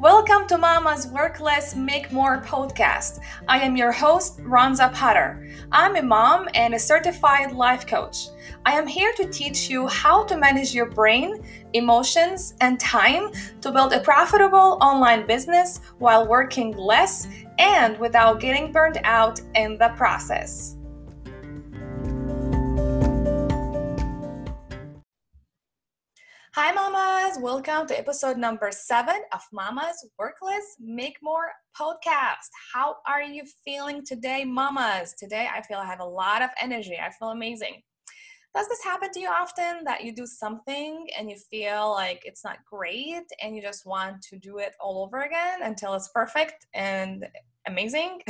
Welcome to Mama's Work Less, Make More podcast. I am your host, Ronza Potter. I'm a mom and a certified life coach. I am here to teach you how to manage your brain, emotions, and time to build a profitable online business while working less and without getting burned out in the process. Hi, mamas. Welcome to episode number seven of Mama's Workless Make More podcast. How are you feeling today, mamas? Today, I feel I have a lot of energy. I feel amazing. Does this happen to you often that you do something and you feel like it's not great and you just want to do it all over again until it's perfect and amazing?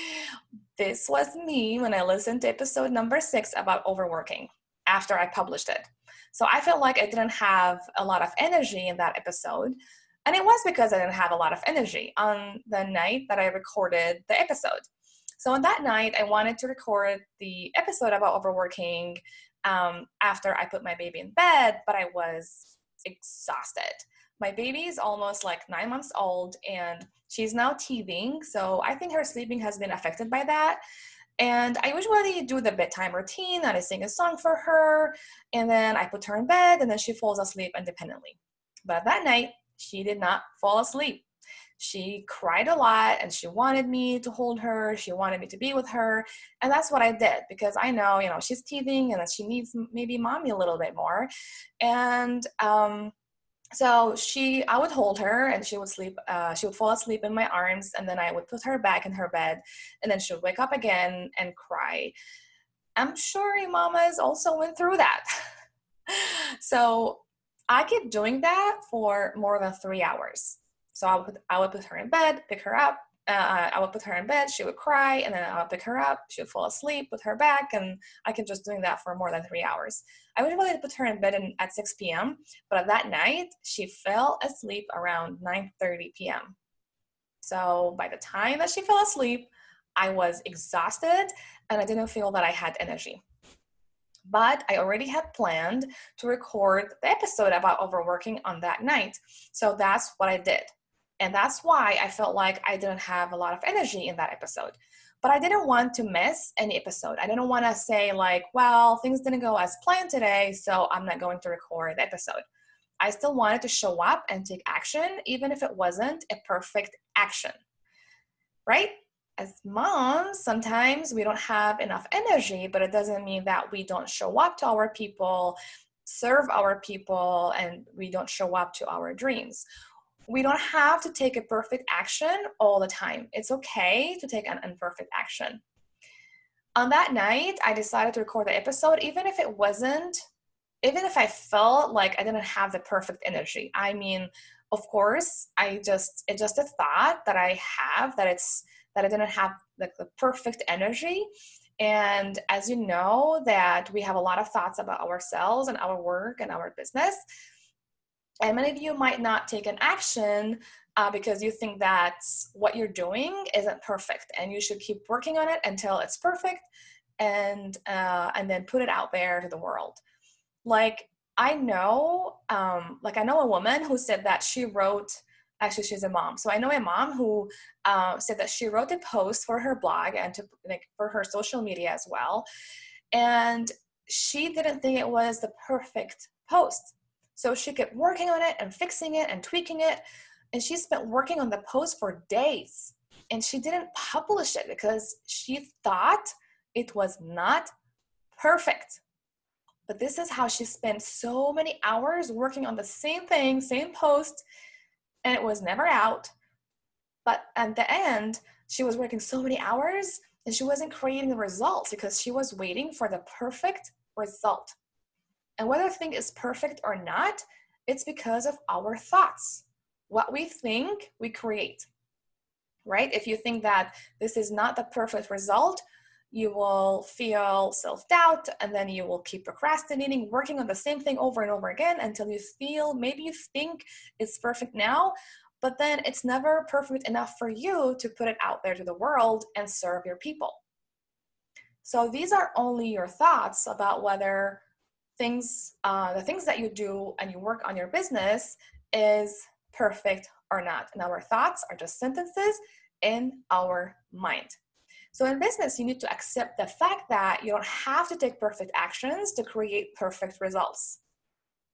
this was me when I listened to episode number six about overworking after I published it. So I felt like I didn't have a lot of energy in that episode. And it was because I didn't have a lot of energy on the night that I recorded the episode. So on that night, I wanted to record the episode about overworking um, after I put my baby in bed, but I was exhausted. My baby is almost like nine months old and she's now teething. So I think her sleeping has been affected by that. And I usually do the bedtime routine and I sing a song for her, and then I put her in bed, and then she falls asleep independently. But that night, she did not fall asleep. She cried a lot and she wanted me to hold her. She wanted me to be with her. And that's what I did because I know, you know, she's teething and that she needs maybe mommy a little bit more. And um, so she i would hold her and she would sleep uh, she would fall asleep in my arms and then i would put her back in her bed and then she would wake up again and cry. I'm sure your mamas also went through that. So i kept doing that for more than three hours. So I would, I would put her in bed pick her up uh, I would put her in bed, she would cry, and then I would pick her up, she would fall asleep, put her back, and I kept just doing that for more than three hours. I would really put her in bed in, at 6 p.m., but that night she fell asleep around 9:30 p.m. So by the time that she fell asleep, I was exhausted and I didn't feel that I had energy. But I already had planned to record the episode about overworking on that night. So that's what I did. And that's why I felt like I didn't have a lot of energy in that episode. But I didn't want to miss any episode. I didn't want to say, like, well, things didn't go as planned today, so I'm not going to record the episode. I still wanted to show up and take action, even if it wasn't a perfect action. Right? As moms, sometimes we don't have enough energy, but it doesn't mean that we don't show up to our people, serve our people, and we don't show up to our dreams we don't have to take a perfect action all the time. It's okay to take an imperfect action. On that night, I decided to record the episode, even if it wasn't, even if I felt like I didn't have the perfect energy. I mean, of course, I just, it's just a thought that I have that it's, that I didn't have like the perfect energy. And as you know, that we have a lot of thoughts about ourselves and our work and our business. And many of you might not take an action uh, because you think that what you're doing isn't perfect and you should keep working on it until it's perfect and uh, and then put it out there to the world. Like i know um, like i know a woman who said that she wrote actually she's a mom. So i know a mom who uh, said that she wrote a post for her blog and to like for her social media as well and she didn't think it was the perfect post so she kept working on it and fixing it and tweaking it. And she spent working on the post for days. And she didn't publish it because she thought it was not perfect. But this is how she spent so many hours working on the same thing, same post, and it was never out. But at the end, she was working so many hours and she wasn't creating the results because she was waiting for the perfect result. And whether a thing is perfect or not, it's because of our thoughts. What we think, we create. Right? If you think that this is not the perfect result, you will feel self doubt and then you will keep procrastinating, working on the same thing over and over again until you feel maybe you think it's perfect now, but then it's never perfect enough for you to put it out there to the world and serve your people. So these are only your thoughts about whether things, uh, the things that you do and you work on your business is perfect or not. And our thoughts are just sentences in our mind. So in business, you need to accept the fact that you don't have to take perfect actions to create perfect results.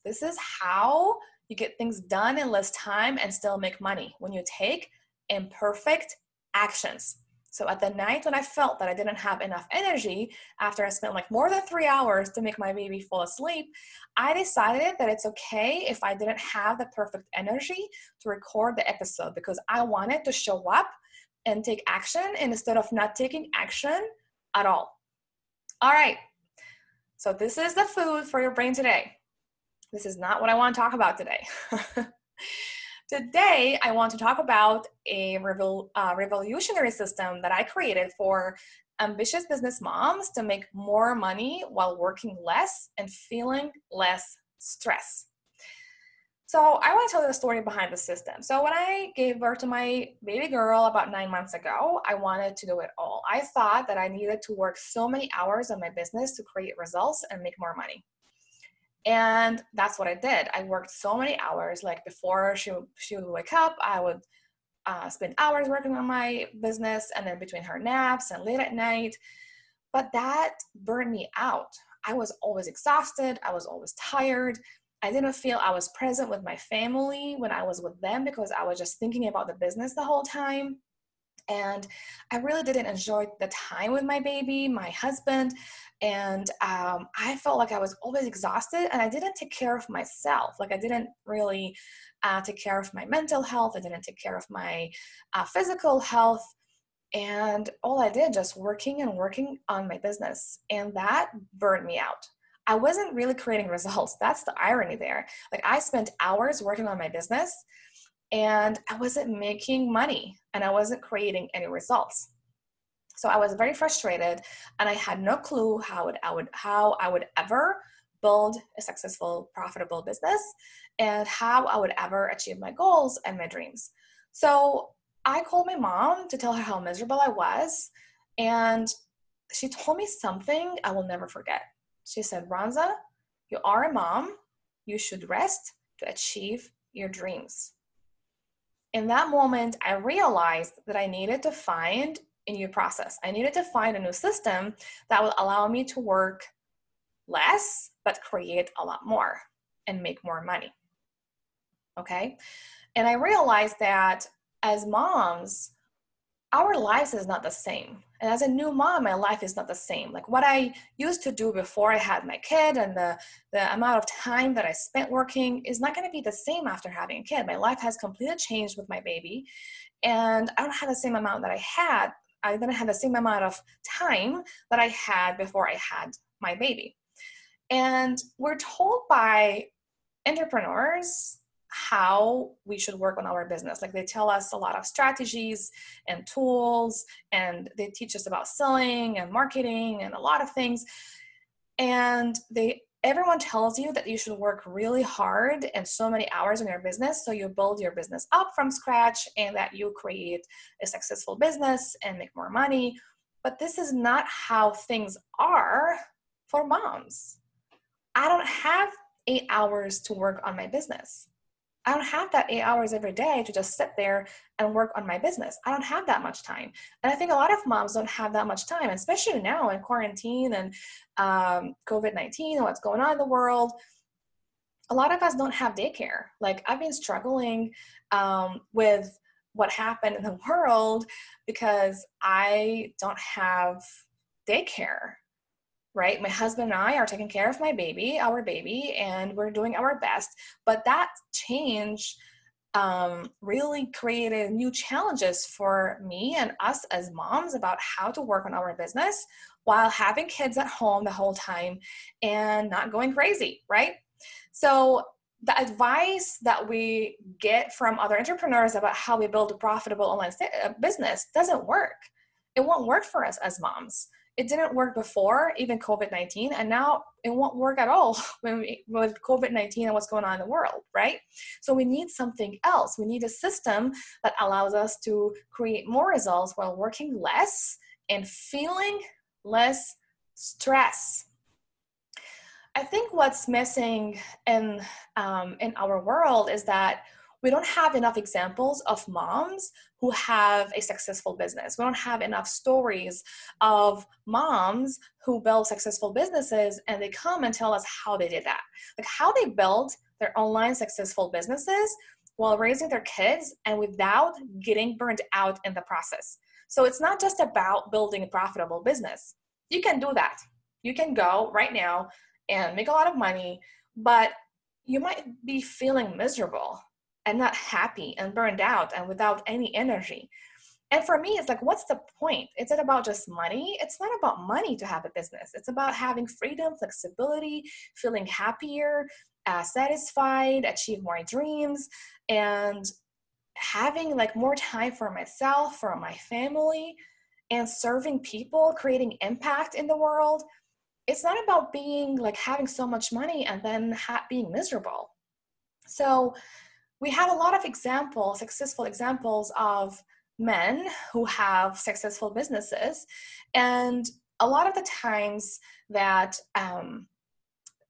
This is how you get things done in less time and still make money when you take imperfect actions. So at the night when I felt that I didn't have enough energy after I spent like more than three hours to make my baby fall asleep, I decided that it's okay if I didn't have the perfect energy to record the episode because I wanted to show up and take action instead of not taking action at all. All right. So this is the food for your brain today. This is not what I want to talk about today. today, I want to talk about a revol- uh, revolutionary system that I created for ambitious business moms to make more money while working less and feeling less stress. So I want to tell you the story behind the system. So when I gave birth to my baby girl about nine months ago, I wanted to do it all. I thought that I needed to work so many hours on my business to create results and make more money. And that's what I did. I worked so many hours. Like before she she would wake up, I would uh, spend hours working on my business, and then between her naps and late at night. But that burned me out. I was always exhausted. I was always tired. I didn't feel I was present with my family when I was with them because I was just thinking about the business the whole time. And I really didn't enjoy the time with my baby, my husband, and um, I felt like I was always exhausted and I didn't take care of myself. Like I didn't really uh, take care of my mental health, I didn't take care of my uh, physical health. And all I did just working and working on my business. And that burned me out. I wasn't really creating results. That's the irony there. Like I spent hours working on my business and I wasn't making money and I wasn't creating any results. So I was very frustrated and I had no clue how I would how I would ever build a successful profitable business and how I would ever achieve my goals and my dreams. So I called my mom to tell her how miserable I was and she told me something I will never forget. She said, Ronza, you are a mom. You should rest to achieve your dreams. In that moment, I realized that I needed to find a new process. I needed to find a new system that would allow me to work less, but create a lot more and make more money. Okay. And I realized that as moms, our lives is not the same. And as a new mom, my life is not the same. Like what I used to do before I had my kid and the, the amount of time that I spent working is not going to be the same after having a kid. My life has completely changed with my baby. And I don't have the same amount that I had. I didn't have the same amount of time that I had before I had my baby. And we're told by entrepreneurs how we should work on our business. Like they tell us a lot of strategies and tools, and they teach us about selling and marketing and a lot of things. And they everyone tells you that you should work really hard and so many hours in your business so you build your business up from scratch and that you create a successful business and make more money. But this is not how things are for moms. I don't have eight hours to work on my business. I don't have that eight hours every day to just sit there and work on my business. I don't have that much time. And I think a lot of moms don't have that much time, especially now in quarantine and um, COVID 19 and what's going on in the world. A lot of us don't have daycare. Like, I've been struggling um, with what happened in the world because I don't have daycare right? My husband and I are taking care of my baby, our baby, and we're doing our best. But that change um, really created new challenges for me and us as moms about how to work on our business while having kids at home the whole time and not going crazy, right? So, the advice that we get from other entrepreneurs about how we build a profitable online uh, business doesn't work. It won't work for us as moms it didn't work before even covid-19 and now it won't work at all when we, with covid-19 and what's going on in the world right? So we need something else. We need a system that allows us to create more results while working less and feeling less stress. I think what's missing in um, in our world is that we don't have enough examples of moms who have a successful business. We don't have enough stories of moms who build successful businesses and they come and tell us how they did that. Like how they built their online successful businesses while raising their kids and without getting burned out in the process. So it's not just about building a profitable business. You can do that. You can go right now and make a lot of money, but you might be feeling miserable and not happy and burned out and without any energy. And for me, it's like, what's the point? Is it about just money? It's not about money to have a business. It's about having freedom, flexibility, feeling happier, uh, satisfied, achieve more dreams, and having like more time for myself, for my family, and serving people, creating impact in the world. It's not about being like having so much money and then ha- being miserable. So we have a lot of examples, successful examples of men who have successful businesses. And a lot of the times that um,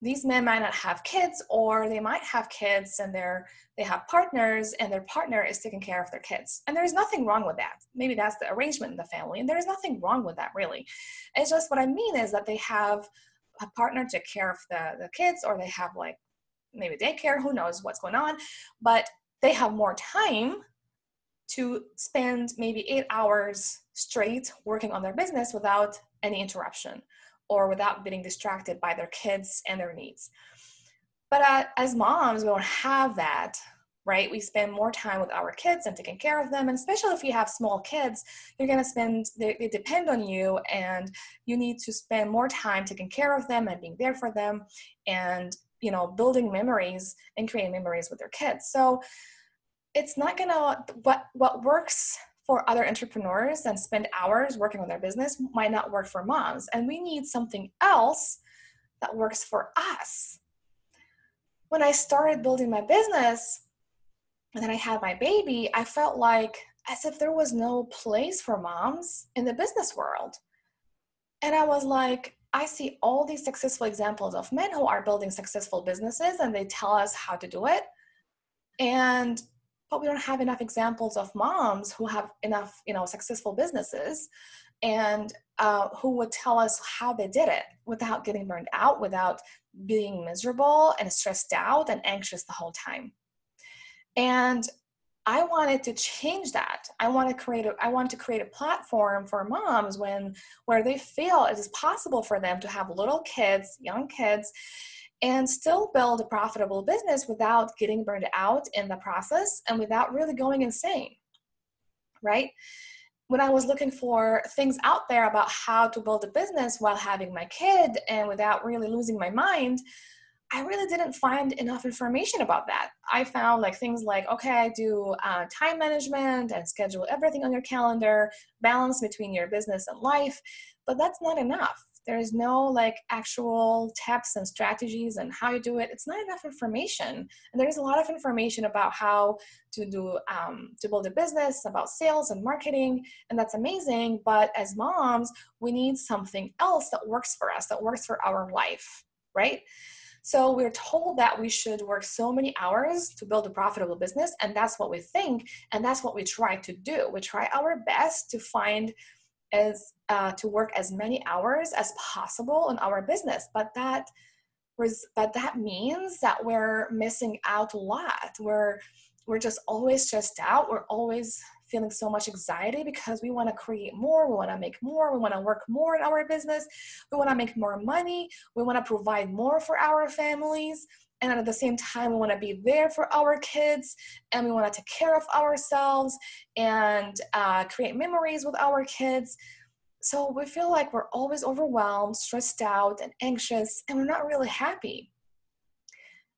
these men might not have kids or they might have kids and they're they have partners and their partner is taking care of their kids. And there's nothing wrong with that. Maybe that's the arrangement in the family and there's nothing wrong with that really. It's just what i mean is that they have a partner to care of the, the kids or they have like maybe daycare, who knows what's going on, but they have more time to spend maybe eight hours straight working on their business without any interruption or without being distracted by their kids and their needs. But uh, as moms, we don't have that, right? We spend more time with our kids and taking care of them. And especially if you have small kids, you're going to spend, they, they depend on you and you need to spend more time taking care of them and being there for them. And you know building memories and creating memories with their kids. So it's not gonna what what works for other entrepreneurs and spend hours working on their business might not work for moms. And we need something else that works for us. When i started building my business and then i had my baby i felt like as if there was no place for moms in the business world. And i was like I see all these successful examples of men who are building successful businesses and they tell us how to do it. And but we don't have enough examples of moms who have enough, you know, successful businesses and uh, who would tell us how they did it without getting burned out, without being miserable and stressed out and anxious the whole time. And I wanted to change that. I want to create a I want to create a platform for moms when where they feel it is possible for them to have little kids, young kids, and still build a profitable business without getting burned out in the process and without really going insane. Right? When I was looking for things out there about how to build a business while having my kid and without really losing my mind, I really didn't find enough information about that. I found like things like, okay, I do uh, time management and schedule everything on your calendar, balance between your business and life, but that's not enough. There's no like actual tips and strategies and how you do it. It's not enough information. And there's a lot of information about how to do, um, to build a business, about sales and marketing, and that's amazing. But as moms, we need something else that works for us, that works for our life, right? So we're told that we should work so many hours to build a profitable business, and that's what we think, and that's what we try to do. We try our best to find as uh, to work as many hours as possible in our business, but that was but that means that we're missing out a lot. We're we're just always stressed out. We're always feeling so much anxiety because we want to create more, we want to make more, we want to work more in our business, we want to make more money, we want to provide more for our families. And at the same time, we want to be there for our kids and we want to take care of ourselves and uh, create memories with our kids. So we feel like we're always overwhelmed, stressed out, and anxious, and we're not really happy.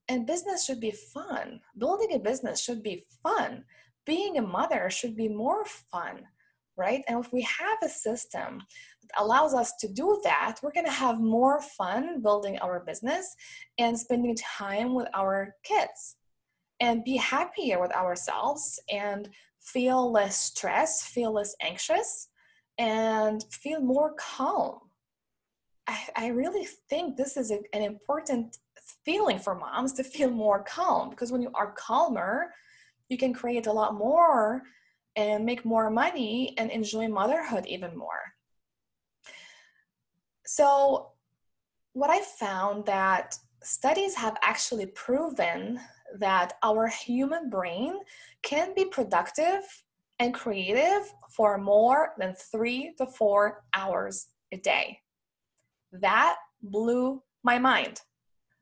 And business should be fun. Building a business should be fun being a mother should be more fun, right? And if we have a system that allows us to do that, we're going to have more fun building our business and spending time with our kids and be happier with ourselves and feel less stress, feel less anxious, and feel more calm. I, I really think this is a, an important feeling for moms to feel more calm because when you are calmer, you can create a lot more and make more money and enjoy motherhood even more. So, what I found that studies have actually proven that our human brain can be productive and creative for more than three to four hours a day. That blew my mind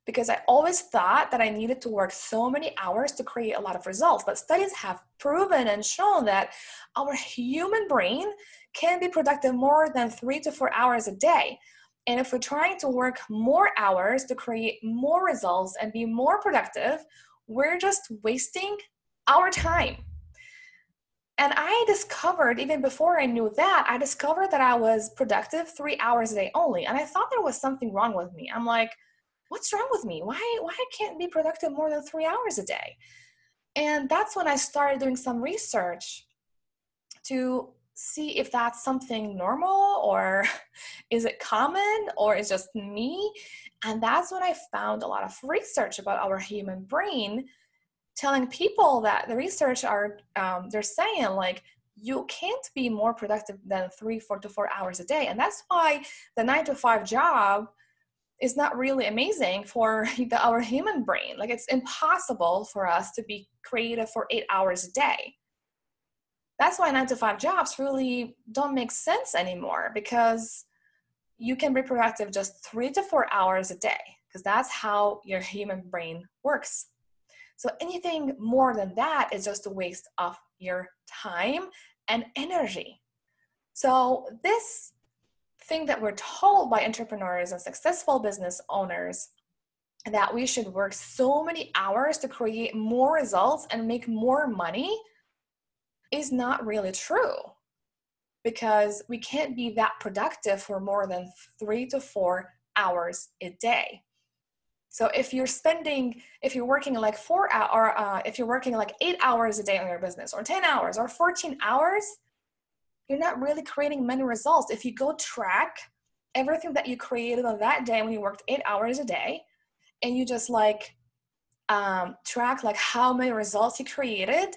because I always thought that I needed to work so many hours to create a lot of results. But studies have proven and shown that our human brain can be productive more than three to four hours a day. And if we're trying to work more hours to create more results and be more productive, we're just wasting our time. And I discovered, even before I knew that, I discovered that I was productive three hours a day only. And I thought there was something wrong with me. I'm like, what's wrong with me? Why, why I can't be productive more than three hours a day? And that's when I started doing some research to see if that's something normal or is it common or is just me. And that's when I found a lot of research about our human brain telling people that the research are um, they're saying like you can't be more productive than three four to four hours a day and that's why the nine to five job is not really amazing for the, our human brain. Like it's impossible for us to be creative for eight hours a day. That's why nine to five jobs really don't make sense anymore because you can be productive just three to four hours a day because that's how your human brain works. So anything more than that is just a waste of your time and energy. So this thing that we're told by entrepreneurs and successful business owners that we should work so many hours to create more results and make more money is not really true because we can't be that productive for more than three to four hours a day. So if you're spending, if you're working like four hours, or uh, if you're working like eight hours a day on your business, or 10 hours, or 14 hours, you're not really creating many results. If you go track everything that you created on that day when you worked eight hours a day, and you just like um, track like how many results you created,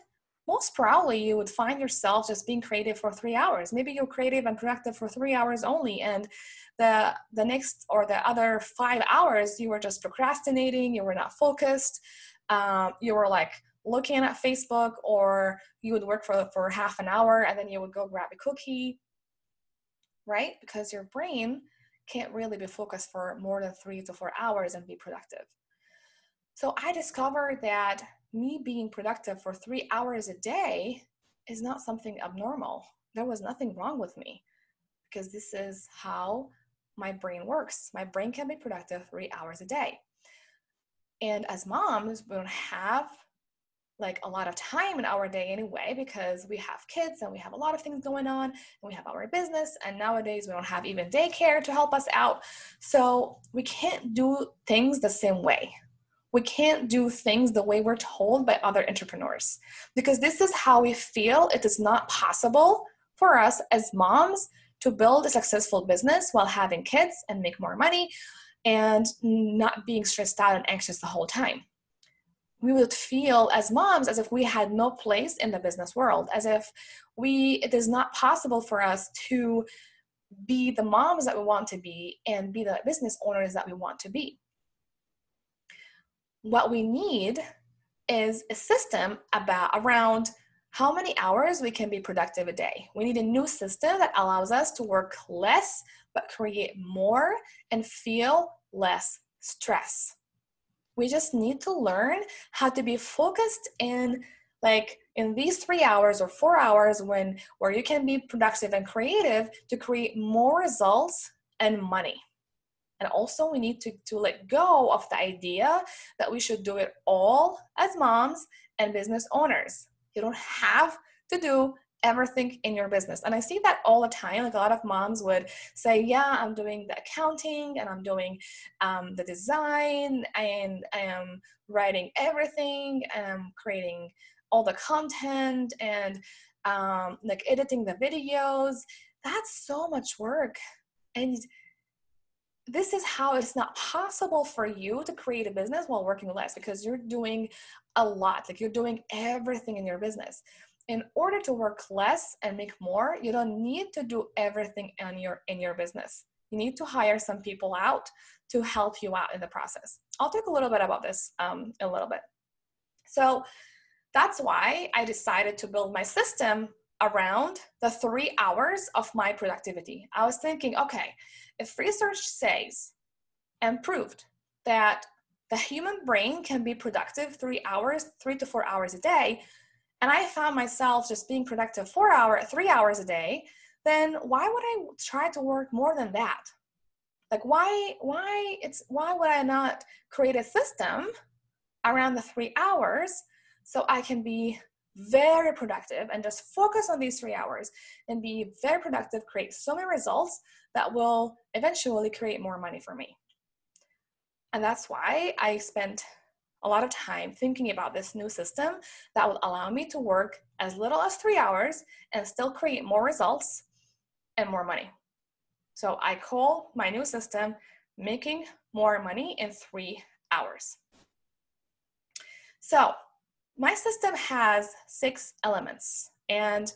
most probably you would find yourself just being creative for three hours. Maybe you're creative and productive for three hours only, and the the next or the other five hours you were just procrastinating. You were not focused. Um, you were like looking at Facebook, or you would work for for half an hour and then you would go grab a cookie, right? Because your brain can't really be focused for more than three to four hours and be productive. So I discovered that me being productive for three hours a day is not something abnormal. There was nothing wrong with me because this is how my brain works. My brain can be productive three hours a day. And as moms, we don't have like a lot of time in our day anyway because we have kids and we have a lot of things going on and we have our business and nowadays we don't have even daycare to help us out. So we can't do things the same way. We can't do things the way we're told by other entrepreneurs because this is how we feel. It is not possible for us as moms to build a successful business while having kids and make more money and not being stressed out and anxious the whole time. We would feel as moms as if we had no place in the business world, as if we it is not possible for us to be the moms that we want to be and be the business owners that we want to be what we need is a system about around how many hours we can be productive a day. We need a new system that allows us to work less but create more and feel less stress. We just need to learn how to be focused in like in these 3 hours or 4 hours when where you can be productive and creative to create more results and money. And also, we need to, to let go of the idea that we should do it all as moms and business owners. You don't have to do everything in your business. And I see that all the time. Like a lot of moms would say, Yeah, I'm doing the accounting and I'm doing um, the design and I am writing everything and I'm creating all the content and um, like editing the videos. That's so much work. And this is how it's not possible for you to create a business while working less because you're doing a lot like you're doing everything in your business in order to work less and make more you don't need to do everything in your in your business. You need to hire some people out to help you out in the process. I'll talk a little bit about this um, a little bit. So that's why i decided to build my system around the three hours of my productivity. I was thinking okay if research says and proved that the human brain can be productive three hours, three to four hours a day, and I found myself just being productive four hour, three hours a day, then why would I try to work more than that? Like why, why it's why would I not create a system around the three hours so I can be very productive and just focus on these three hours and be very productive, create so many results that will eventually create more money for me. And that's why I spent a lot of time thinking about this new system that would allow me to work as little as three hours and still create more results and more money. So I call my new system making more money in three hours. So my system has six elements and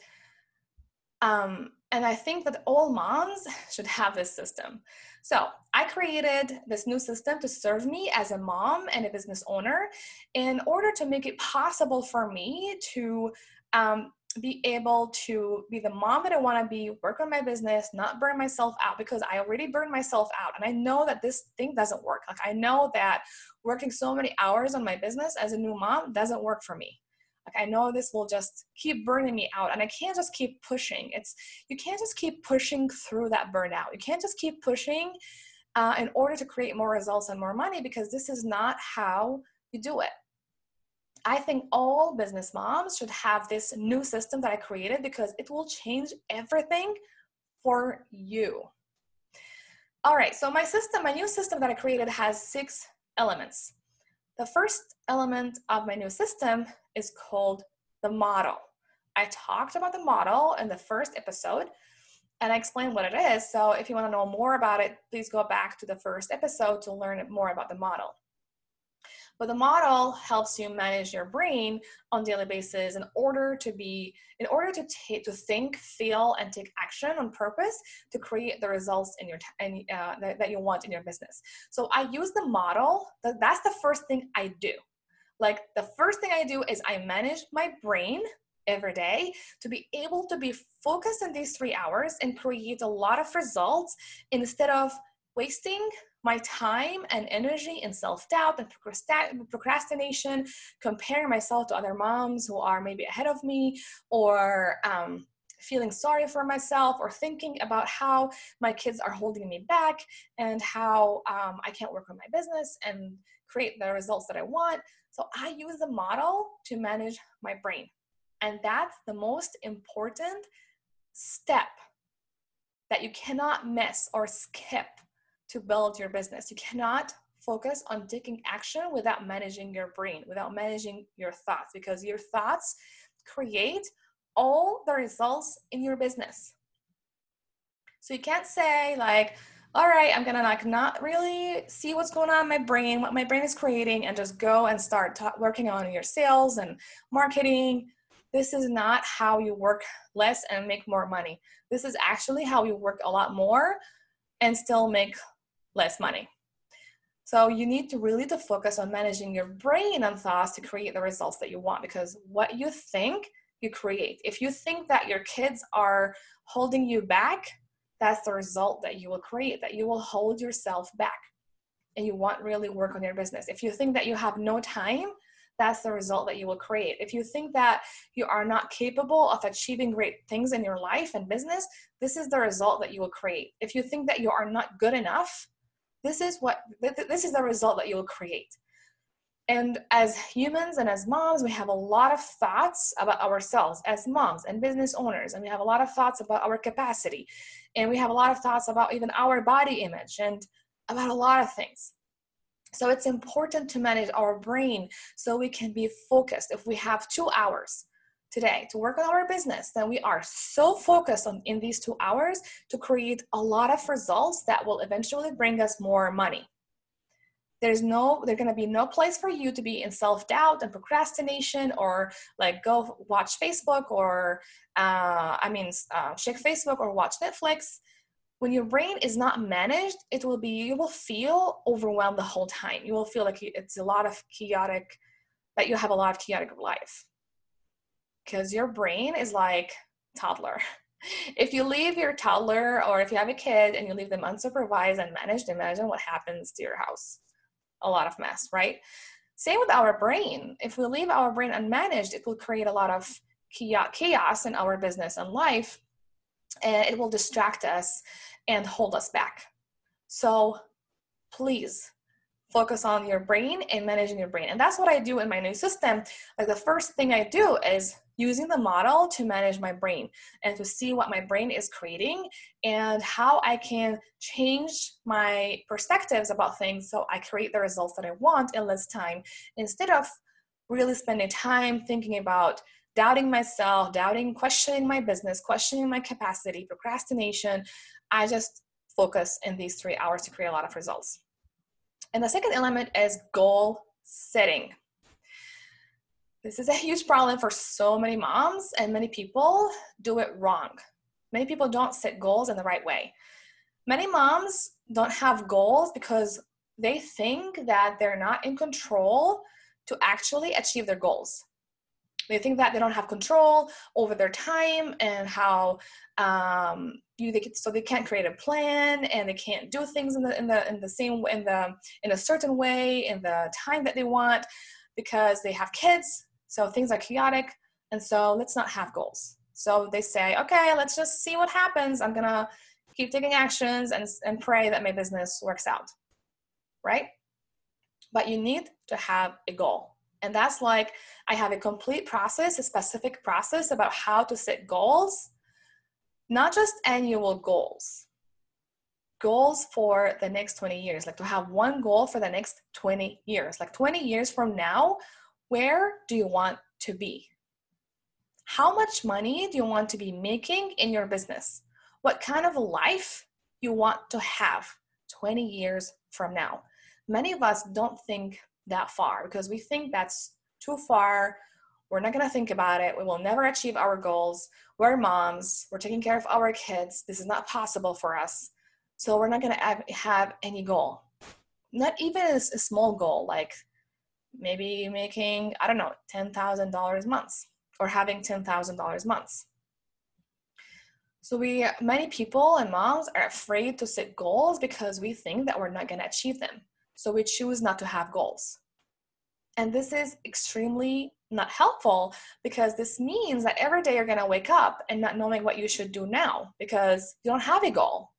um, and I think that all moms should have this system. So I created this new system to serve me as a mom and a business owner in order to make it possible for me to um, be able to be the mom that I want to be, work on my business, not burn myself out because I already burned myself out. And I know that this thing doesn't work. Like, I know that working so many hours on my business as a new mom doesn't work for me like i know this will just keep burning me out and i can't just keep pushing. It's you can't just keep pushing through that burnout. You can't just keep pushing uh, in order to create more results and more money because this is not how you do it. I think all business moms should have this new system that i created because it will change everything for you. All right so my system my new system that i created has six elements the first element of my new system is called the model. I talked about the model in the first episode and I explained what it is. So if you want to know more about it, please go back to the first episode to learn more about the model. But the model helps you manage your brain on daily basis in order to be, in order to take, to think, feel, and take action on purpose to create the results in your in, uh, that, that you want in your business. So I use the model. That, that's the first thing I do. Like the first thing I do is I manage my brain every day to be able to be focused in these three hours and create a lot of results instead of wasting my time and energy in self-doubt and procrastination comparing myself to other moms who are maybe ahead of me or um, feeling sorry for myself or thinking about how my kids are holding me back and how um, i can't work on my business and create the results that i want. So i use the model to manage my brain. And that's the most important step that you cannot miss or skip to build your business. You cannot focus on taking action without managing your brain, without managing your thoughts, because your thoughts create all the results in your business. So you can't say, like, all right, I'm gonna like not really see what's going on in my brain, what my brain is creating, and just go and start ta- working on your sales and marketing. This is not how you work less and make more money. This is actually how you work a lot more and still make less money. So you need to really to focus on managing your brain and thoughts to create the results that you want because what you think you create. If you think that your kids are holding you back, that's the result that you will create, that you will hold yourself back and you want really work on your business. If you think that you have no time, that's the result that you will create. If you think that you are not capable of achieving great things in your life and business, this is the result that you will create. If you think that you are not good enough, this is what this is the result that you'll create. And as humans and as moms we have a lot of thoughts about ourselves as moms and business owners and we have a lot of thoughts about our capacity and we have a lot of thoughts about even our body image and about a lot of things. So it's important to manage our brain so we can be focused. If we have two hours today to work on our business, then we are so focused on in these two hours to create a lot of results that will eventually bring us more money. There's no, there's gonna be no place for you to be in self-doubt and procrastination or like go watch Facebook or, uh, I mean, uh, check Facebook or watch Netflix. When your brain is not managed it will be you will feel overwhelmed the whole time. You will feel like it's a lot of chaotic that you have a lot of chaotic life because your brain is like toddler. If you leave your toddler or if you have a kid and you leave them unsupervised and managed imagine what happens to your house. A lot of mess right? Same with our brain. If we leave our brain unmanaged it will create a lot of chaos in our business and life and it will distract us and hold us back. So please focus on your brain and managing your brain. And that's what I do in my new system. Like the first thing I do is using the model to manage my brain and to see what my brain is creating and how I can change my perspectives about things so I create the results that I want in less time instead of really spending time thinking about doubting myself, doubting, questioning my business, questioning my capacity, procrastination. I just focus in these three hours to create a lot of results. And the second element is goal setting. This is a huge problem for so many moms, and many people do it wrong. Many people don't set goals in the right way. Many moms don't have goals because they think that they're not in control to actually achieve their goals. They think that they don't have control over their time and how um, you they so they can't create a plan and they can't do things in the in the in the same in the in a certain way in the time that they want because they have kids so things are chaotic and so let's not have goals. So they say okay let's just see what happens. I'm gonna keep taking actions and, and pray that my business works out. Right? But you need to have a goal. And that's like i have a complete process a specific process about how to set goals not just annual goals, goals for the next 20 years, like to have one goal for the next 20 years. Like 20 years from now, where do you want to be? How much money do you want to be making in your business? What kind of life you want to have 20 years from now? Many of us don't think that far because we think that's too far we're not going to think about it. We will never achieve our goals. We're moms. We're taking care of our kids. This is not possible for us. So we're not going to have any goal. Not even a, small goal, like maybe making, I don't know, $10,000 months or having $10,000 months. So we many people and moms are afraid to set goals because we think that we're not going to achieve them. So we choose not to have goals. And this is extremely not helpful because this means that every day you're going to wake up and not knowing what you should do now because you don't have a goal.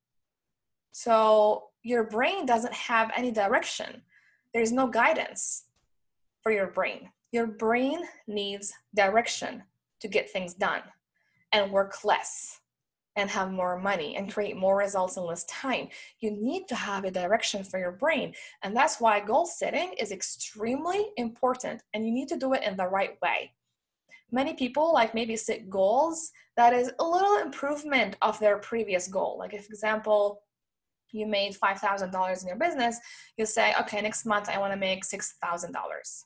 So your brain doesn't have any direction. There's no guidance for your brain. Your brain needs direction to get things done and work less and have more money and create more results in less time. You need to have a direction for your brain. And that's why goal setting is extremely important and you need to do it in the right way. Many people like maybe set goals that is a little improvement of their previous goal. Like if example, you made $5,000 in your business, you say, okay, next month I want to make $6,000.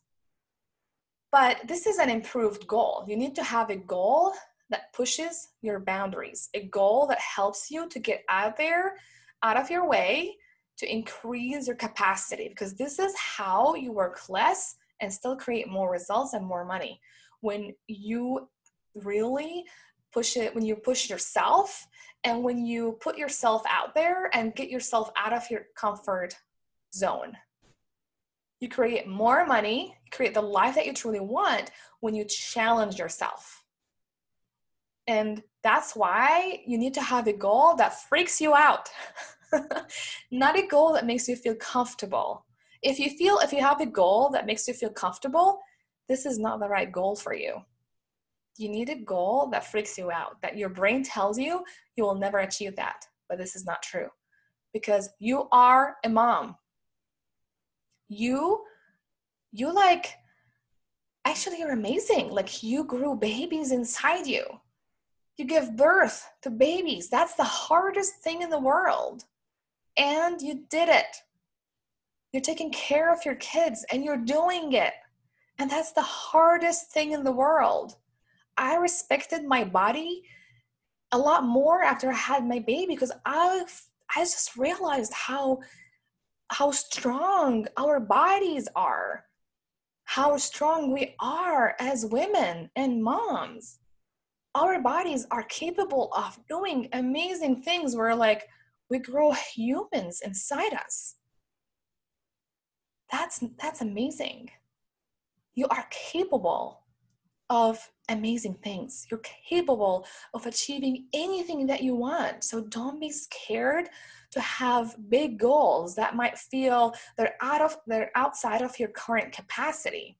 But this is an improved goal. You need to have a goal that pushes your boundaries, a goal that helps you to get out there, out of your way, to increase your capacity, because this is how you work less and still create more results and more money. When you really push it, when you push yourself, and when you put yourself out there and get yourself out of your comfort zone. You create more money, create the life that you truly want when you challenge yourself and that's why you need to have a goal that freaks you out, not a goal that makes you feel comfortable. If you feel, if you have a goal that makes you feel comfortable, this is not the right goal for you. You need a goal that freaks you out, that your brain tells you you will never achieve that. But this is not true because you are a mom. You, you like, actually you're amazing. Like you grew babies inside you. You give birth to babies. That's the hardest thing in the world. And you did it. You're taking care of your kids and you're doing it. And that's the hardest thing in the world. I respected my body a lot more after I had my baby because I I just realized how how strong our bodies are, how strong we are as women and moms. Our bodies are capable of doing amazing things where like we grow humans inside us. That's that's amazing. You are capable of amazing things. You're capable of achieving anything that you want. So don't be scared to have big goals that might feel they're out of they're outside of your current capacity.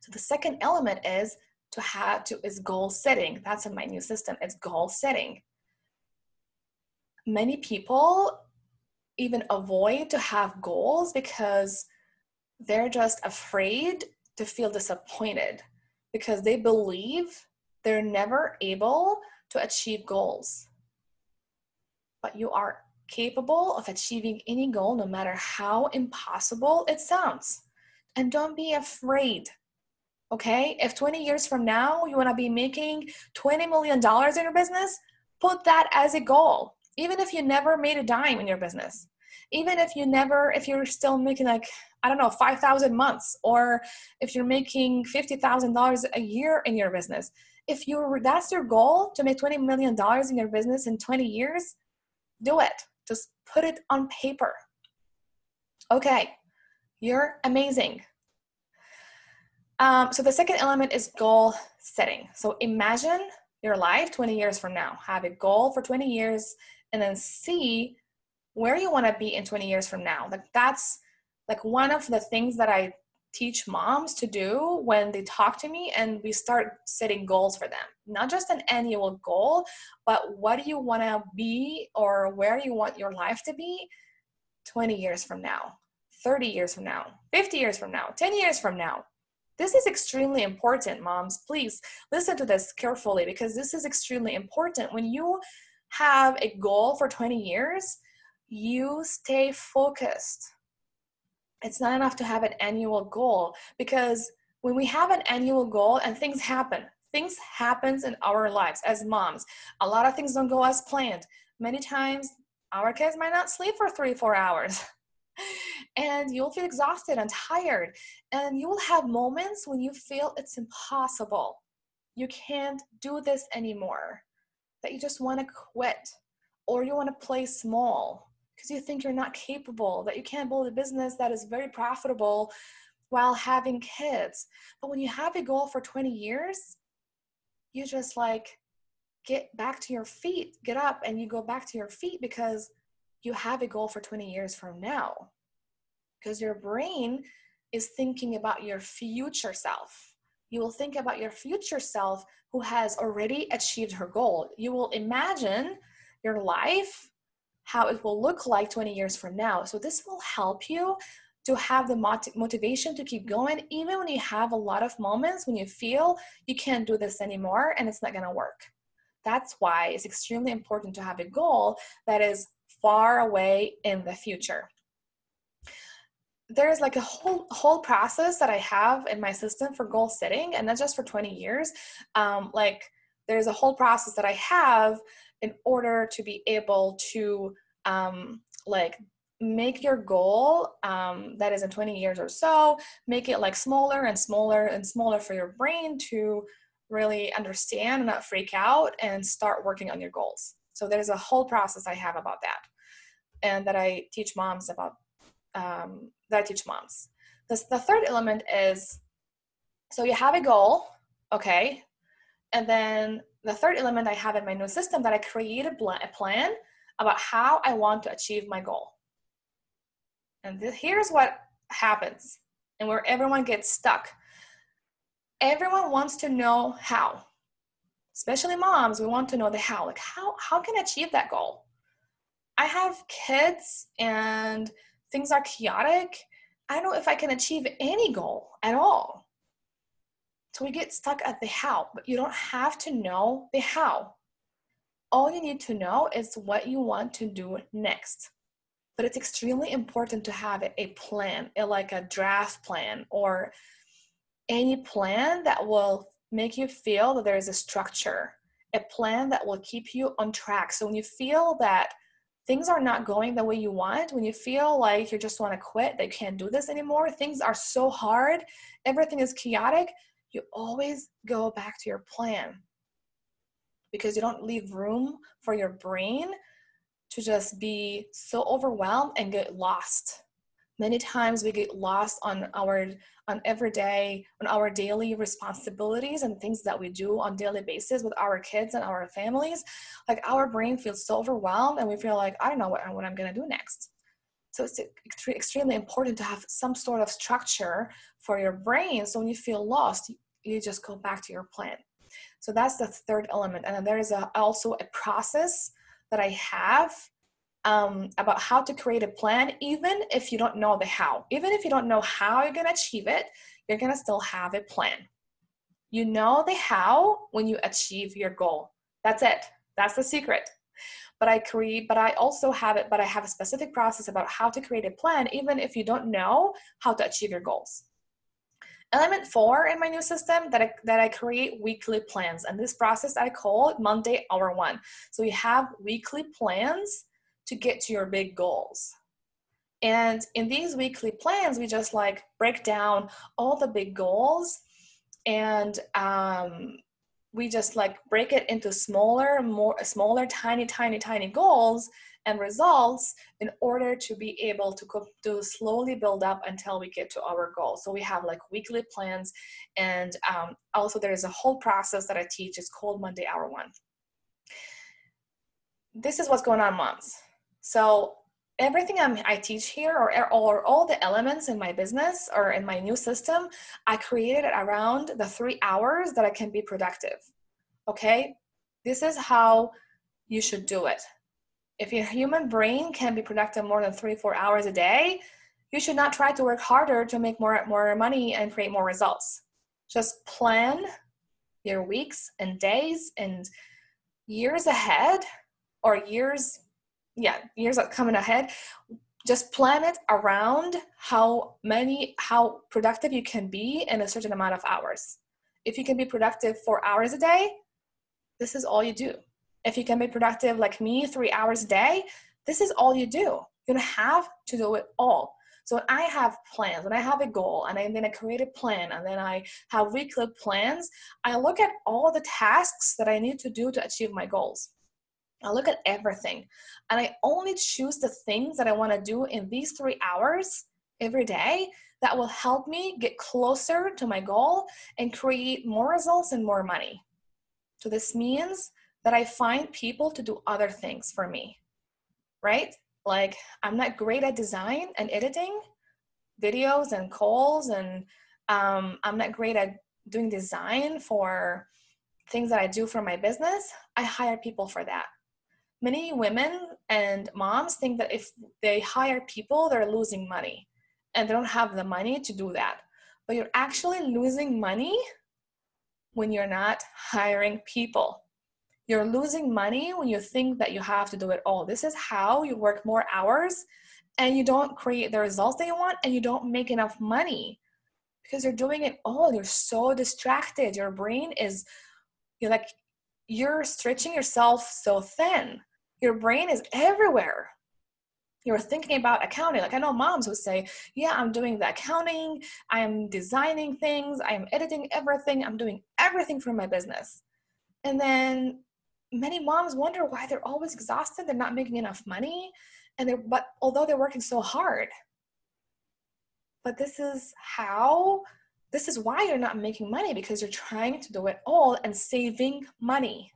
So the second element is to have to is goal setting. That's in my new system. It's goal setting. Many people even avoid to have goals because they're just afraid to feel disappointed because they believe they're never able to achieve goals. But you are capable of achieving any goal, no matter how impossible it sounds. And don't be afraid. Okay? If 20 years from now you want to be making $20 million in your business, put that as a goal. Even if you never made a dime in your business, even if you never, if you're still making like I don't know, 5,000 months, or if you're making $50,000 a year in your business. If you that's your goal to make $20 million in your business in 20 years, do it. Just put it on paper. Okay, you're amazing. Um, so the second element is goal setting. So imagine your life 20 years from now. Have a goal for 20 years and then see where you want to be in 20 years from now. Like that's like one of the things that I teach moms to do when they talk to me and we start setting goals for them. Not just an annual goal, but what do you want to be or where you want your life to be 20 years from now, 30 years from now, 50 years from now, 10 years from now. This is extremely important, moms. Please listen to this carefully because this is extremely important. When you have a goal for 20 years, you stay focused it's not enough to have an annual goal because when we have an annual goal and things happen things happens in our lives as moms a lot of things don't go as planned many times our kids might not sleep for three four hours and you'll feel exhausted and tired. And you will have moments when you feel it's impossible. You can't do this anymore. That you just want to quit or you want to play small because you think you're not capable, that you can't build a business that is very profitable while having kids. But when you have a goal for 20 years, you just like get back to your feet, get up and you go back to your feet because you have a goal for 20 years from now. Because your brain is thinking about your future self. You will think about your future self who has already achieved her goal. You will imagine your life how it will look like 20 years from now. So this will help you to have the mot- motivation to keep going, even when you have a lot of moments when you feel you can't do this anymore and it's not going to work. That's why it's extremely important to have a goal that is far away in the future. There's like a whole whole process that I have in my system for goal setting, and that's just for 20 years. Um, like there's a whole process that I have in order to be able to um, like make your goal um, that is in 20 years or so make it like smaller and smaller and smaller for your brain to really understand and not freak out and start working on your goals so there's a whole process i have about that and that i teach moms about um, that i teach moms the third element is so you have a goal okay and then the third element I have in my new system that I create a plan about how I want to achieve my goal. And this, here's what happens and where everyone gets stuck. Everyone wants to know how. Especially moms, we want to know the how. Like how how can I achieve that goal? I have kids and things are chaotic. I don't know if I can achieve any goal at all. So we get stuck at the how, but you don't have to know the how. All you need to know is what you want to do next. But it's extremely important to have a plan, like a draft plan or any plan that will make you feel that there is a structure, a plan that will keep you on track. So when you feel that things are not going the way you want, when you feel like you just want to quit, that you can't do this anymore, things are so hard, everything is chaotic, you always go back to your plan because you don't leave room for your brain to just be so overwhelmed and get lost many times we get lost on our on everyday on our daily responsibilities and things that we do on daily basis with our kids and our families. Like our brain feels so overwhelmed and we feel like i don't know what, what i'm going to do next. So it's extremely important to have some sort of structure for your brain. So when you feel lost you just go back to your plan. So that's the third element. And there is a, also a process that i have um, about how to create a plan, even if you don't know the how. Even if you don't know how you're to achieve it, you're to still have a plan. You know the how when you achieve your goal. That's it. That's the secret. But I create, but I also have it, but I have a specific process about how to create a plan, even if you don't know how to achieve your goals. Element four in my new system that I, that I create weekly plans. And this process I call Monday Hour One. So we have weekly plans to get to your big goals. And in these weekly plans, we just like break down all the big goals and um, we just like break it into smaller, more smaller, tiny, tiny, tiny goals and results in order to be able to, to slowly build up until we get to our goal. So we have like weekly plans, and um, also there is a whole process that I teach. It's called Monday Hour One. This is what's going on, moms. So everything I'm, i teach here or, or all the elements in my business or in my new system, I created around the three hours that I can be productive. Okay? This is how you should do it. If your human brain can be productive more than three, four hours a day, you should not try to work harder to make more, more money and create more results. Just plan your weeks and days and years ahead or years yeah years coming ahead. Just plan it around how many how productive you can be in a certain amount of hours. If you can be productive four hours a day this is all you do. If you can be productive like me three hours a day this is all you do. You don't have to do it all. So when i have plans when i have a goal and then i create a plan and then i have weekly plans i look at all the tasks that i need to do to achieve my goals I look at everything and I only choose the things that I want to do in these three hours every day that will help me get closer to my goal and create more results and more money. So, this means that I find people to do other things for me, right? Like, I'm not great at design and editing videos and calls, and um, I'm not great at doing design for things that I do for my business. I hire people for that many women and moms think that if they hire people, they're losing money and they don't have the money to do that. But you're actually losing money when you're not hiring people. You're losing money when you think that you have to do it all. This is how you work more hours and you don't create the results that you want and you don't make enough money because you're doing it all. You're so distracted. Your brain is, you're like, you're stretching yourself so thin your brain is everywhere. You're thinking about accounting. Like i know moms who say yeah i'm doing the accounting. I am designing things. I am editing everything. I'm doing everything for my business. And then many moms wonder why they're always exhausted. They're not making enough money. And they're but although they're working so hard but this is how this is why you're not making money because you're trying to do it all and saving money.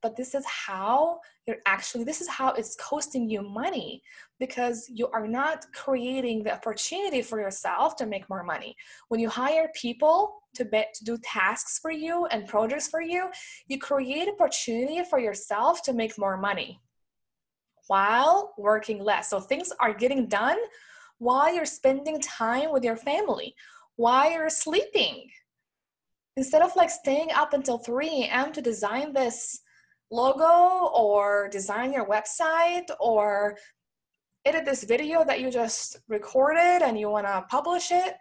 But this is how you're actually this is how it's costing you money because you are not creating the opportunity for yourself to make more money when you hire people to bet to do tasks for you and projects for you you create opportunity for yourself to make more money while working less so things are getting done while you're spending time with your family while you're sleeping instead of like staying up until 3 a.m. to design this logo or design your website or edit this video that you just recorded and you want to publish it,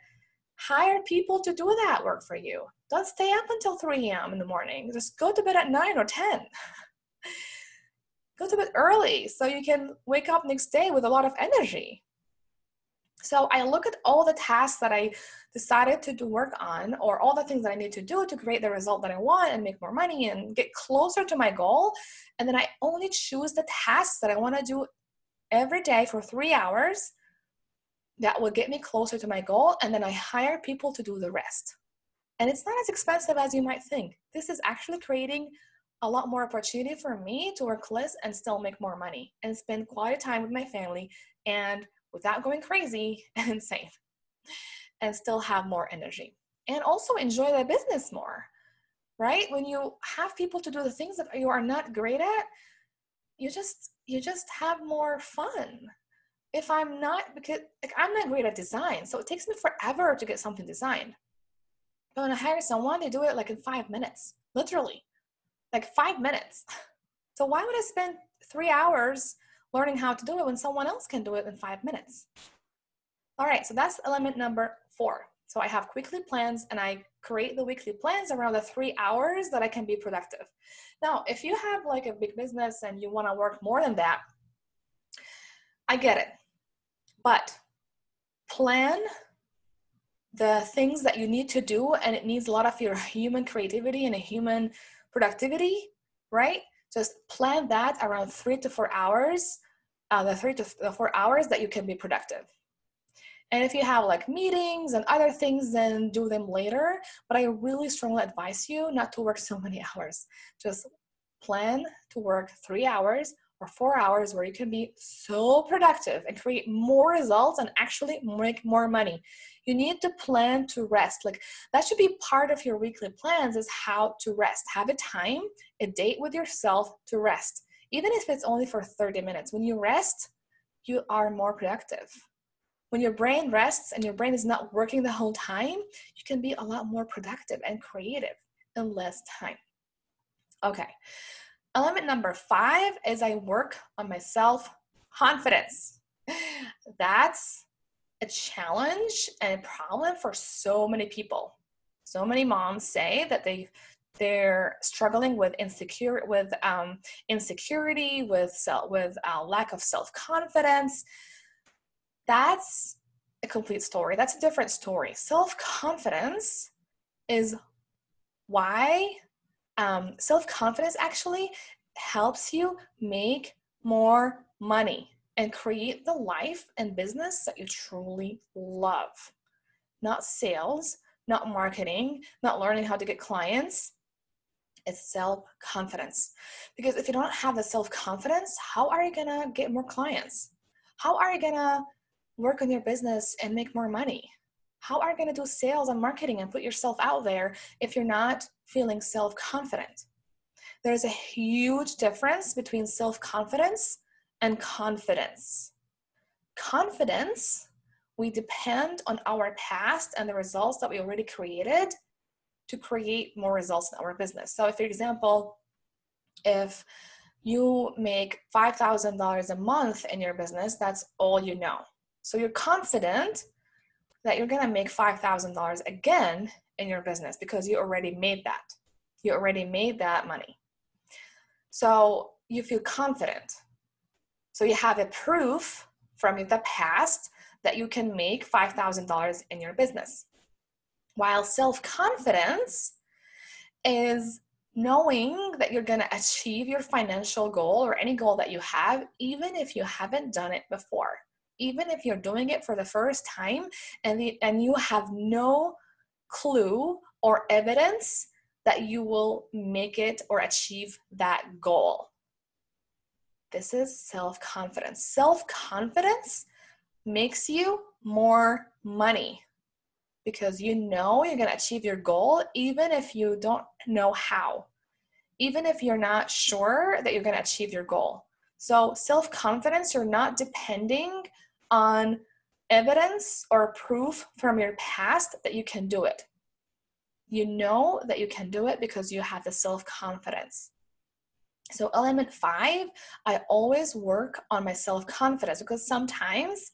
hire people to do that work for you. Don't stay up until 3 a.m. in the morning. Just go to bed at 9 or 10. go to bed early so you can wake up next day with a lot of energy. So I look at all the tasks that I decided to do work on, or all the things that I need to do to create the result that I want and make more money and get closer to my goal. And then I only choose the tasks that I want to do every day for three hours that will get me closer to my goal. And then I hire people to do the rest. And it's not as expensive as you might think. This is actually creating a lot more opportunity for me to work less and still make more money and spend quality time with my family and without going crazy and insane and still have more energy and also enjoy the business more right? When you have people to do the things that you are not great at you just you just have more fun. If i'm not because like i'm not great at design so it takes me forever to get something designed. But when i hire someone they do it like in five minutes literally like five minutes. So why would i spend three hours learning how to do it when someone else can do it in five minutes. All right, so that's element number four. So I have weekly plans and I create the weekly plans around the three hours that I can be productive. Now, if you have like a big business and you want to work more than that, I get it. But plan the things that you need to do and it needs a lot of your human creativity and a human productivity, right? Just plan that around three to four hours, uh, the three to the four hours that you can be productive. And if you have like meetings and other things, then do them later. But I really strongly advise you not to work so many hours. Just plan to work three hours or four hours where you can be so productive and create more results and actually make more money. You need to plan to rest. Like that should be part of your weekly plans is how to rest. Have a time, a date with yourself to rest. Even if it's only for 30 minutes. When you rest, you are more productive. When your brain rests and your brain is not working the whole time, you can be a lot more productive and creative in less time. Okay. Element number five is I work on my self confidence. That's a challenge and a problem for so many people. So many moms say that they they're struggling with insecure with um, insecurity, with self, with uh, lack of self confidence. That's a complete story. That's a different story. Self confidence is why um, self confidence actually helps you make more money and create the life and business that you truly love. Not sales, not marketing, not learning how to get clients. It's self confidence. Because if you don't have the self confidence, how are you gonna get more clients? How are you gonna work on your business and make more money? How are you gonna do sales and marketing and put yourself out there if you're not feeling self confident? There's a huge difference between self confidence and confidence. Confidence, we depend on our past and the results that we already created to create more results in our business. So, for example, if you make $5,000 a month in your business, that's all you know. So, you're confident that you're gonna make $5,000 again in your business because you already made that. You already made that money. So, you feel confident. So you have a proof from the past that you can make $5,000 in your business. While self confidence is knowing that you're going to achieve your financial goal or any goal that you have, even if you haven't done it before, even if you're doing it for the first time and, the, and you have no clue or evidence that you will make it or achieve that goal. This is self confidence. Self confidence makes you more money because you know you're going to achieve your goal even if you don't know how, even if you're not sure that you're going to achieve your goal. So, self confidence, you're not depending on evidence or proof from your past that you can do it. you know that you can do it because you have the self confidence. So, element five, I always work on my self confidence because sometimes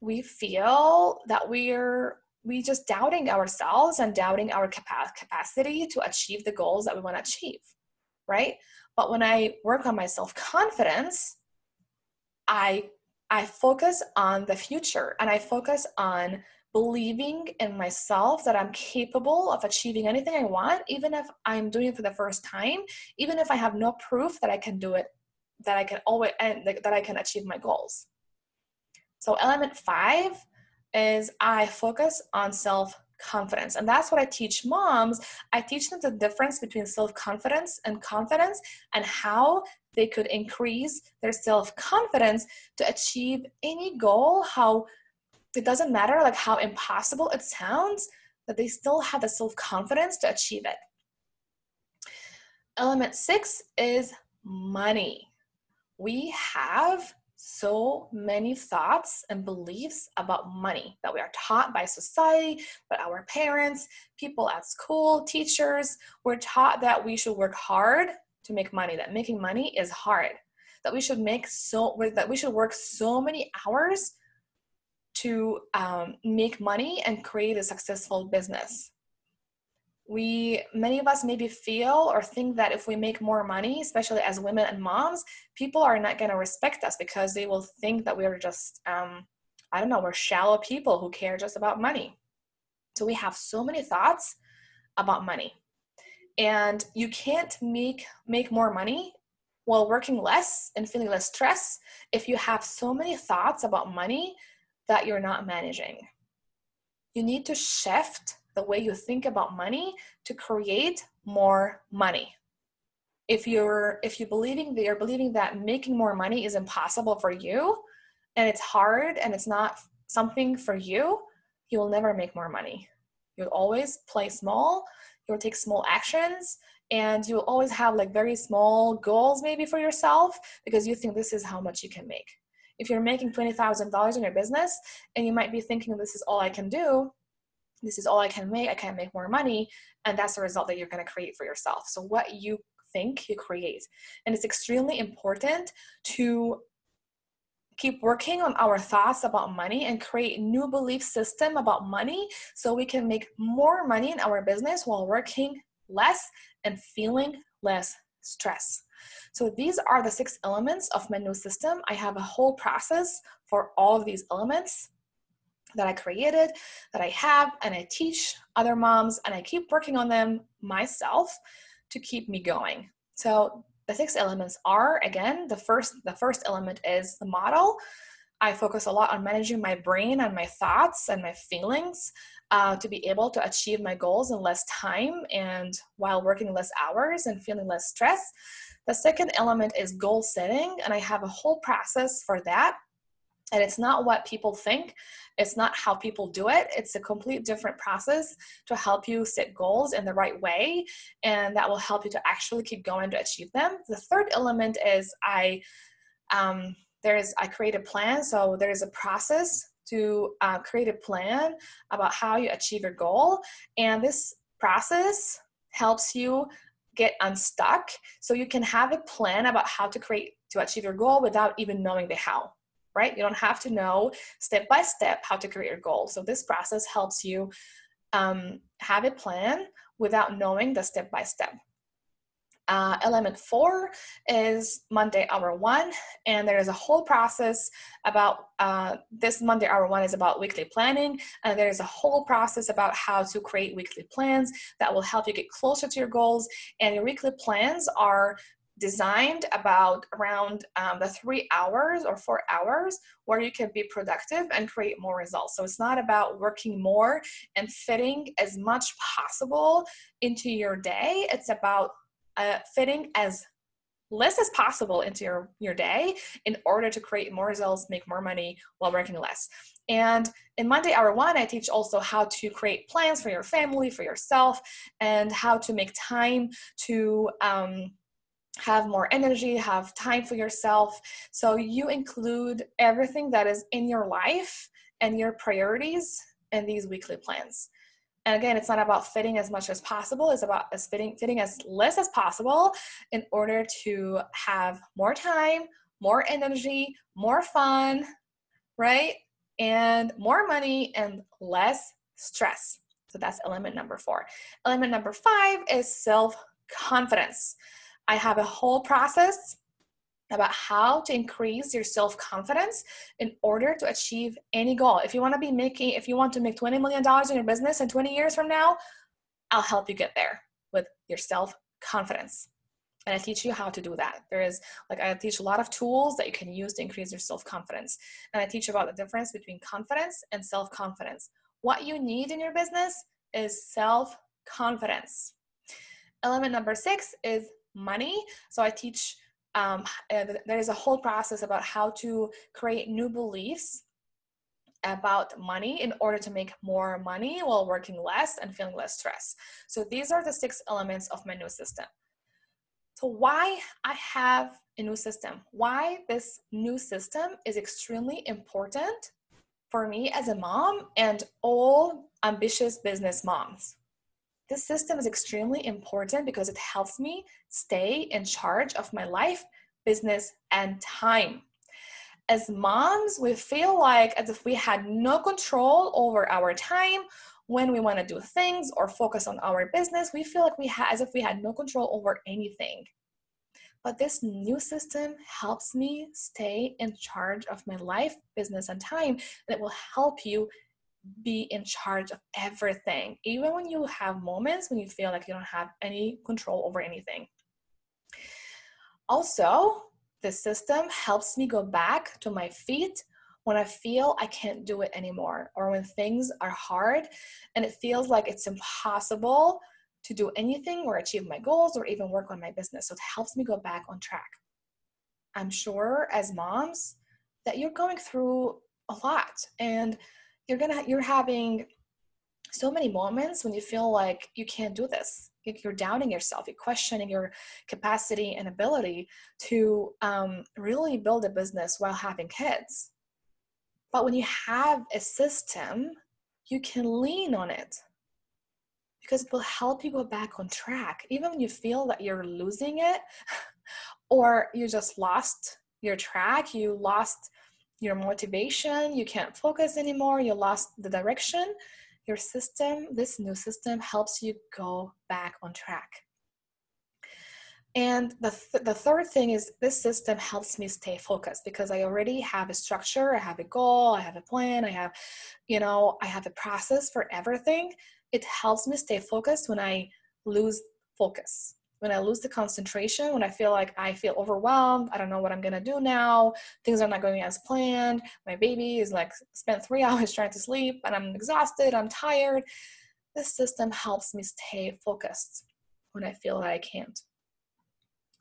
we feel that we're we just doubting ourselves and doubting our capacity to achieve the goals that we want to achieve right but when i work on my self confidence i i focus on the future and i focus on believing in myself that I'm capable of achieving anything I want, even if I'm doing it for the first time, even if I have no proof that I can do it, that I can always and that I can achieve my goals. So element five is I focus on self confidence. And that's what I teach moms. I teach them the difference between self confidence and confidence and how they could increase their self confidence to achieve any goal, how it doesn't matter like how impossible it sounds that they still have the self-confidence to achieve it element six is money we have so many thoughts and beliefs about money that we are taught by society, by our parents, people at school, teachers. We're taught that we should work hard to make money, that making money is hard, that we should make so that we should work so many hours to um, make money and create a successful business. We, many of us maybe feel or think that if we make more money, especially as women and moms, people are not going to respect us because they will think that we're just, um, I don't know, we're shallow people who care just about money. So we have so many thoughts about money. And you can't make make more money while working less and feeling less stress if you have so many thoughts about money that you're not managing. You need to shift the way you think about money to create more money. If you're if you're believing that you're believing that making more money is impossible for you and it's hard and it's not something for you, you will never make more money. You'll always play small, you'll take small actions, and you'll always have like very small goals maybe for yourself because you think this is how much you can make if you're making $20,000 in your business and you might be thinking, this is all I can do, this is all I can make, I can't make more money, and that's the result that you're going to create for yourself. So, what you think, you create. And it's extremely important to keep working on our thoughts about money and create new belief system about money so we can make more money in our business while working less and feeling less stress. So these are the six elements of my new system. I have a whole process for all of these elements that I created, that I have, and I teach other moms, and I keep working on them myself to keep me going. So the six elements are again the first the first element is the model i focus a lot on managing my brain and my thoughts and my feelings uh, to be able to achieve my goals in less time and while working less hours and feeling less stress the second element is goal setting, and I have a whole process for that. And it's not what people think, it's not how people do it. It's a complete different process to help you set goals in the right way, and that will help you to actually keep going to achieve them. The third element is I um, there's I create a plan, so there's a process to uh, create a plan about how you achieve your goal, and this process helps you get unstuck. So you can have a plan about how to create to achieve your goal without even knowing the how right? You don't have to know step by step how to create your goal. So this process helps you um, have a plan without knowing the step by step. Uh, element four is Monday hour one, and there is a whole process about uh, this Monday hour one is about weekly planning, and there is a whole process about how to create weekly plans that will help you get closer to your goals. And your weekly plans are designed about around um, the three hours or four hours where you can be productive and create more results. So it's not about working more and fitting as much possible into your day. It's about uh, fitting as less as possible into your, your day in order to create more results, make more money while working less. And in Monday Hour One, I teach also how to create plans for your family, for yourself, and how to make time to um, have more energy, have time for yourself. So you include everything that is in your life and your priorities in these weekly plans. And again, it's not about fitting as much as possible, it's about as fitting, fitting as less as possible in order to have more time, more energy, more fun, right? And more money and less stress. So that's element number four. Element number five is self confidence. I have a whole process about how to increase your self confidence in order to achieve any goal. If you want to be making, if you want to make $20 million in your business in 20 years from now, I'll help you get there with your self confidence. And I teach you how to do that. There is, like, I teach a lot of tools that you can use to increase your self confidence. And I teach about the difference between confidence and self confidence. What you need in your business is self confidence. Element number six is money. So I teach um, there is a whole process about how to create new beliefs about money in order to make more money while working less and feeling less stress. So these are the six elements of my new system. So why I have a new system, why this new system is extremely important for me as a mom and all ambitious business moms. This system is extremely important because it helps me stay in charge of my life, business, and time. As moms, we feel like as if we had no control over our time when we want to do things or focus on our business. We feel like we had as if we had no control over anything. But this new system helps me stay in charge of my life, business, and time, and it will help you be in charge of everything, even when you have moments when you feel like you don't have any control over anything. Also, the system helps me go back to my feet when I feel I can't do it anymore, or when things are hard and it feels like it's impossible to do anything or achieve my goals or even work on my business. So it helps me go back on track. I'm sure as moms that you're going through a lot and you're gonna you're having so many moments when you feel like you can't do this. You're doubting yourself. You're questioning your capacity and ability to um, really build a business while having kids. But when you have a system you can lean on it because it will help you go back on track. Even when you feel that you're losing it or you just lost your track you lost your motivation, you can't focus anymore, you lost the direction, your system, this new system helps you go back on track. And the, th- the third thing is this system helps me stay focused because I already have a structure, I have a goal, I have a plan, I have, you know, I have a process for everything. It helps me stay focused when I lose focus when I lose the concentration, when I feel like I feel overwhelmed, I don't know what I'm gonna do now, things are not going as planned, my baby is like spent three hours trying to sleep and I'm exhausted, I'm tired. This system helps me stay focused when I feel that I can't.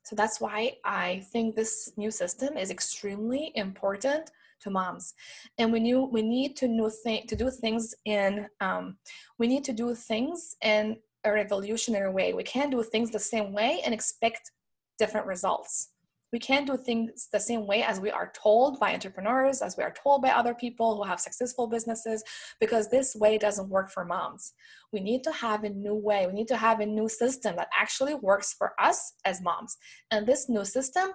So that's why I think this new system is extremely important to moms. And we knew we need to know to do things in um, we need to do things in a revolutionary way. We can't do things the same way and expect different results. We can't do things the same way as we are told by entrepreneurs, as we are told by other people who have successful businesses, because this way doesn't work for moms. We need to have a new way. We need to have a new system that actually works for us as moms. And this new system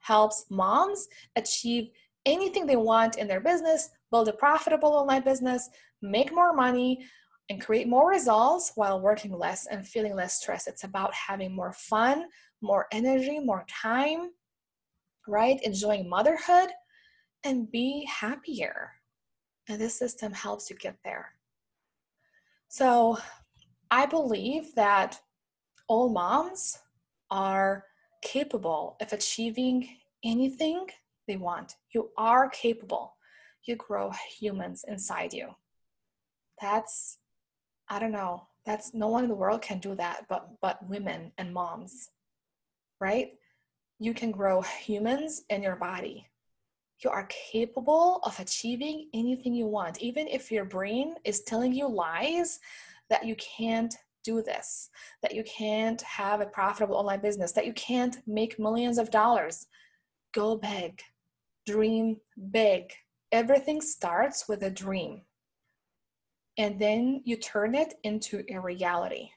helps moms achieve anything they want in their business, build a profitable online business, make more money, and create more results while working less and feeling less stress. It's about having more fun, more energy, more time, right? Enjoying motherhood and be happier. And this system helps you get there. So I believe that all moms are capable of achieving anything they want. You are capable. You grow humans inside you. That's I don't know. That's no one in the world can do that but but women and moms. Right? You can grow humans in your body. You are capable of achieving anything you want, even if your brain is telling you lies that you can't do this, that you can't have a profitable online business, that you can't make millions of dollars. Go big, dream big. Everything starts with a dream and then you turn it into a reality.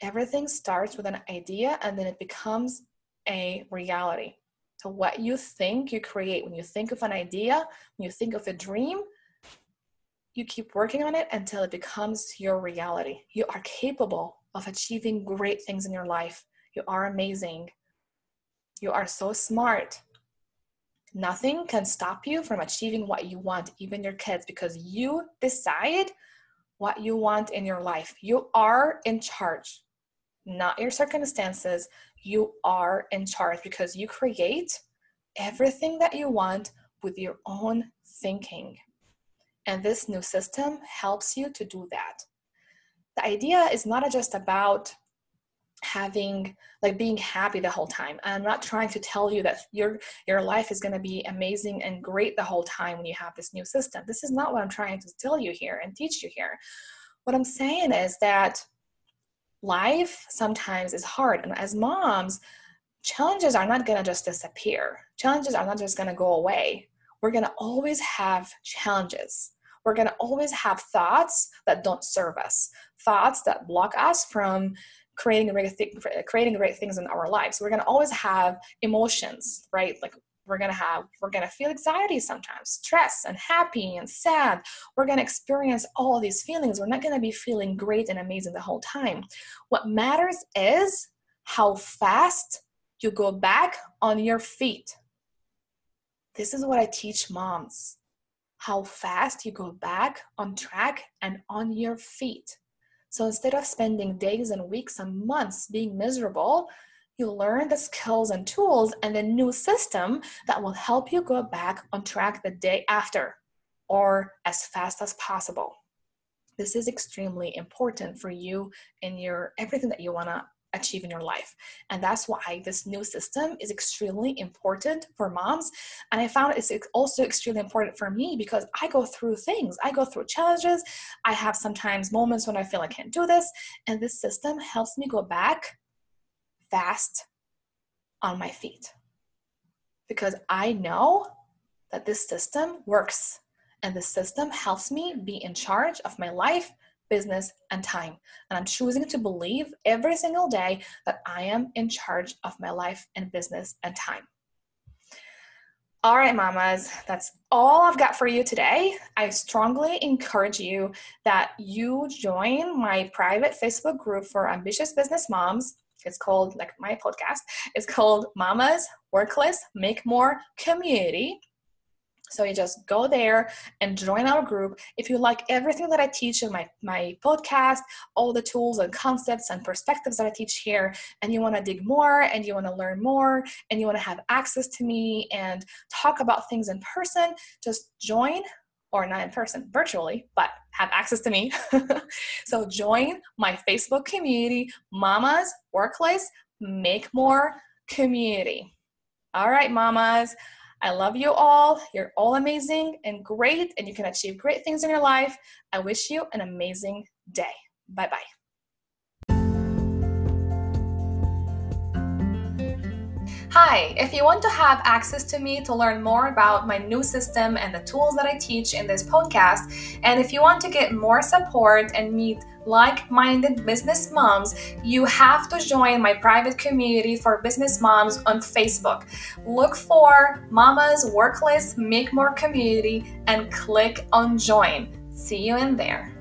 Everything starts with an idea and then it becomes a reality. So, what you think, you create. When you think of an idea, when you think of a dream, you keep working on it until it becomes your reality. You are capable of achieving great things in your life. You are amazing. You are so smart. Nothing can stop you from achieving what you want, even your kids, because you decide what you want in your life. You are in charge, not your circumstances. You are in charge because you create everything that you want with your own thinking. And this new system helps you to do that. The idea is not just about having like being happy the whole time. I'm not trying to tell you that your your life is going to be amazing and great the whole time when you have this new system. This is not what i'm trying to tell you here and teach you here. What i'm saying is that life sometimes is hard and as moms challenges are not going to just disappear. Challenges are not just going to go away. We're going to always have challenges. We're going to always have thoughts that don't serve us thoughts that block us from creating great th- creating great things in our lives. We're to always have emotions right? Like we're to have we're to feel anxiety sometimes stress and happy and sad. We're to experience all these feelings. We're not to be feeling great and amazing the whole time. What matters is how fast you go back on your feet. This is what i teach moms. How fast you go back on track and on your feet so instead of spending days and weeks and months being miserable, you learn the skills and tools and the new system that will help you go back on track the day after or as fast as possible. This is extremely important for you in your everything that you want to achieve in your life. And that's why this new system is extremely important for moms. And I found it's also extremely important for me because I go through things, I go through challenges. I have sometimes moments when I feel I can't do this. And this system helps me go back fast on my feet because I know that this system works and the system helps me be in charge of my life business, and time. And I'm choosing to believe every single day that I am in charge of my life and business and time. All right, mamas, that's all I've got for you today. I strongly encourage you that you join my private Facebook group for ambitious business moms. It's called, like my podcast, it's called Mamas Workless Make More Community. So you just go there and join our group. If you like everything that I teach in my, my podcast, all the tools and concepts and perspectives that I teach here, and you want to dig more and you want to learn more and you want to have access to me and talk about things in person, just join or not in person, virtually, but have access to me. so join my Facebook community, Mamas Workless Make More Community. All right, mamas. I love you all. You're all amazing and great, and you can achieve great things in your life. I wish you an amazing day. Bye bye. Hi, if you want to have access to me to learn more about my new system and the tools that I teach in this podcast, and if you want to get more support and meet like minded business moms, you have to join my private community for business moms on Facebook. Look for Mama's Workless Make More Community and click on join. See you in there.